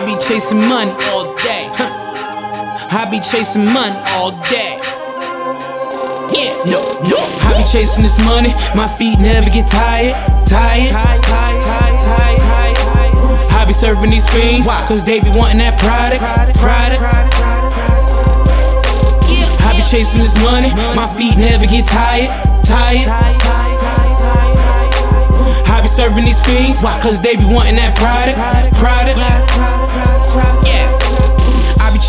I be chasing money all day. I be chasing money all day. Yeah, no, no. I be chasing this money. My feet never get tired. Tired, tired, tired, tired, tired, tired. I be serving these fiends. Why? Cause they be wanting that product. Product. I be chasing this money. My feet never get tired. Tired. I be serving these fiends. Cause they be wanting that product. Product.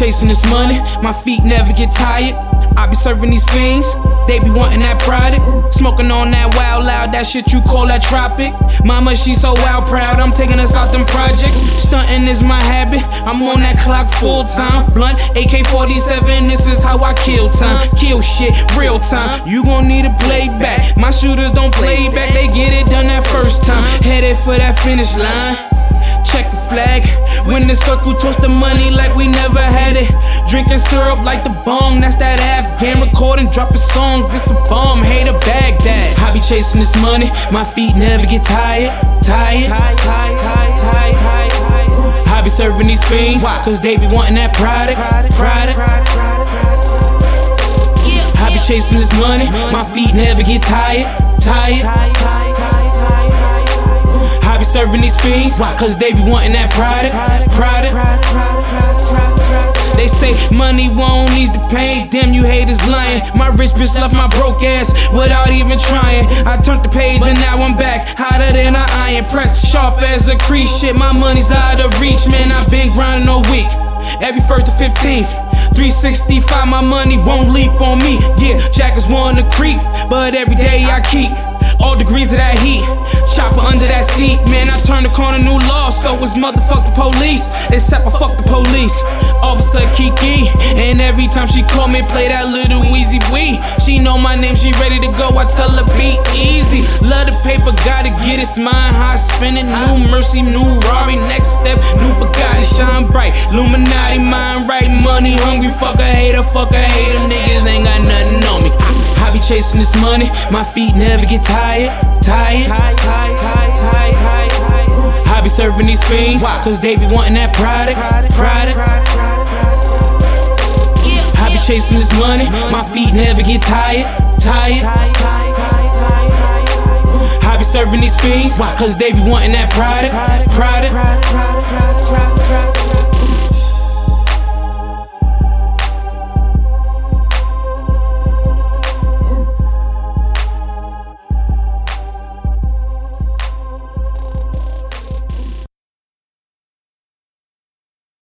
Chasing this money. My feet never get tired. I be serving these fiends. They be wanting that product. Smoking on that wild loud, that shit you call that tropic. Mama, she so wild proud. I'm taking us out them projects. Stunting is my habit. I'm on that clock full time. Blunt AK 47, this is how I kill time. Kill shit, real time. You gon' need a playback. My shooters don't play back, they get it done that first time. Headed for that finish line check the flag. When the circle toss the money like we never had it. Drinking syrup like the bong, that's that Afghan recording, drop a song. This a bomb, hater Baghdad. I be chasing this money, my feet never get tired. Tired, tired, tired, tired, tired, tired. I be serving these fiends, cause they be wanting that product. Product. I be chasing this money, my feet never get tired. Tired. I be serving these fiends, cause they be wanting that product. Product. They say money won't ease the pain. Damn, you haters lying. My rich bitch left my broke ass without even trying. I turned the page and now I'm back, hotter than an iron press, sharp as a crease. Shit, my money's out of reach, man. I've been grinding all week. Every first to 15th. 365, my money won't leap on me. Yeah, jackers wanna creep, but every day I keep all degrees of that heat. Chopper under that seat, man. I turn the corner, new law, so it's motherfuck the police. Except I fuck the police. Officer Kiki, and every time she call me, play that little Weezy Wee. She know my name, she ready to go. I tell her be easy. Love the paper, gotta get it, it's mine. High spinning, new Mercy, new Rari. Next step, new Bugatti, shine bright. Illuminati, mind right, money hungry. Fuck a hater, fuck a hater. Niggas ain't chasing this money, my feet never get tired. Tired, tired, tired, tired, tired, tired. I be serving these fiends, cause they be wanting that product. Product. I be chasing this money, my feet never get tired. Tired. I be serving these fiends, cause they be wanting that product. Product.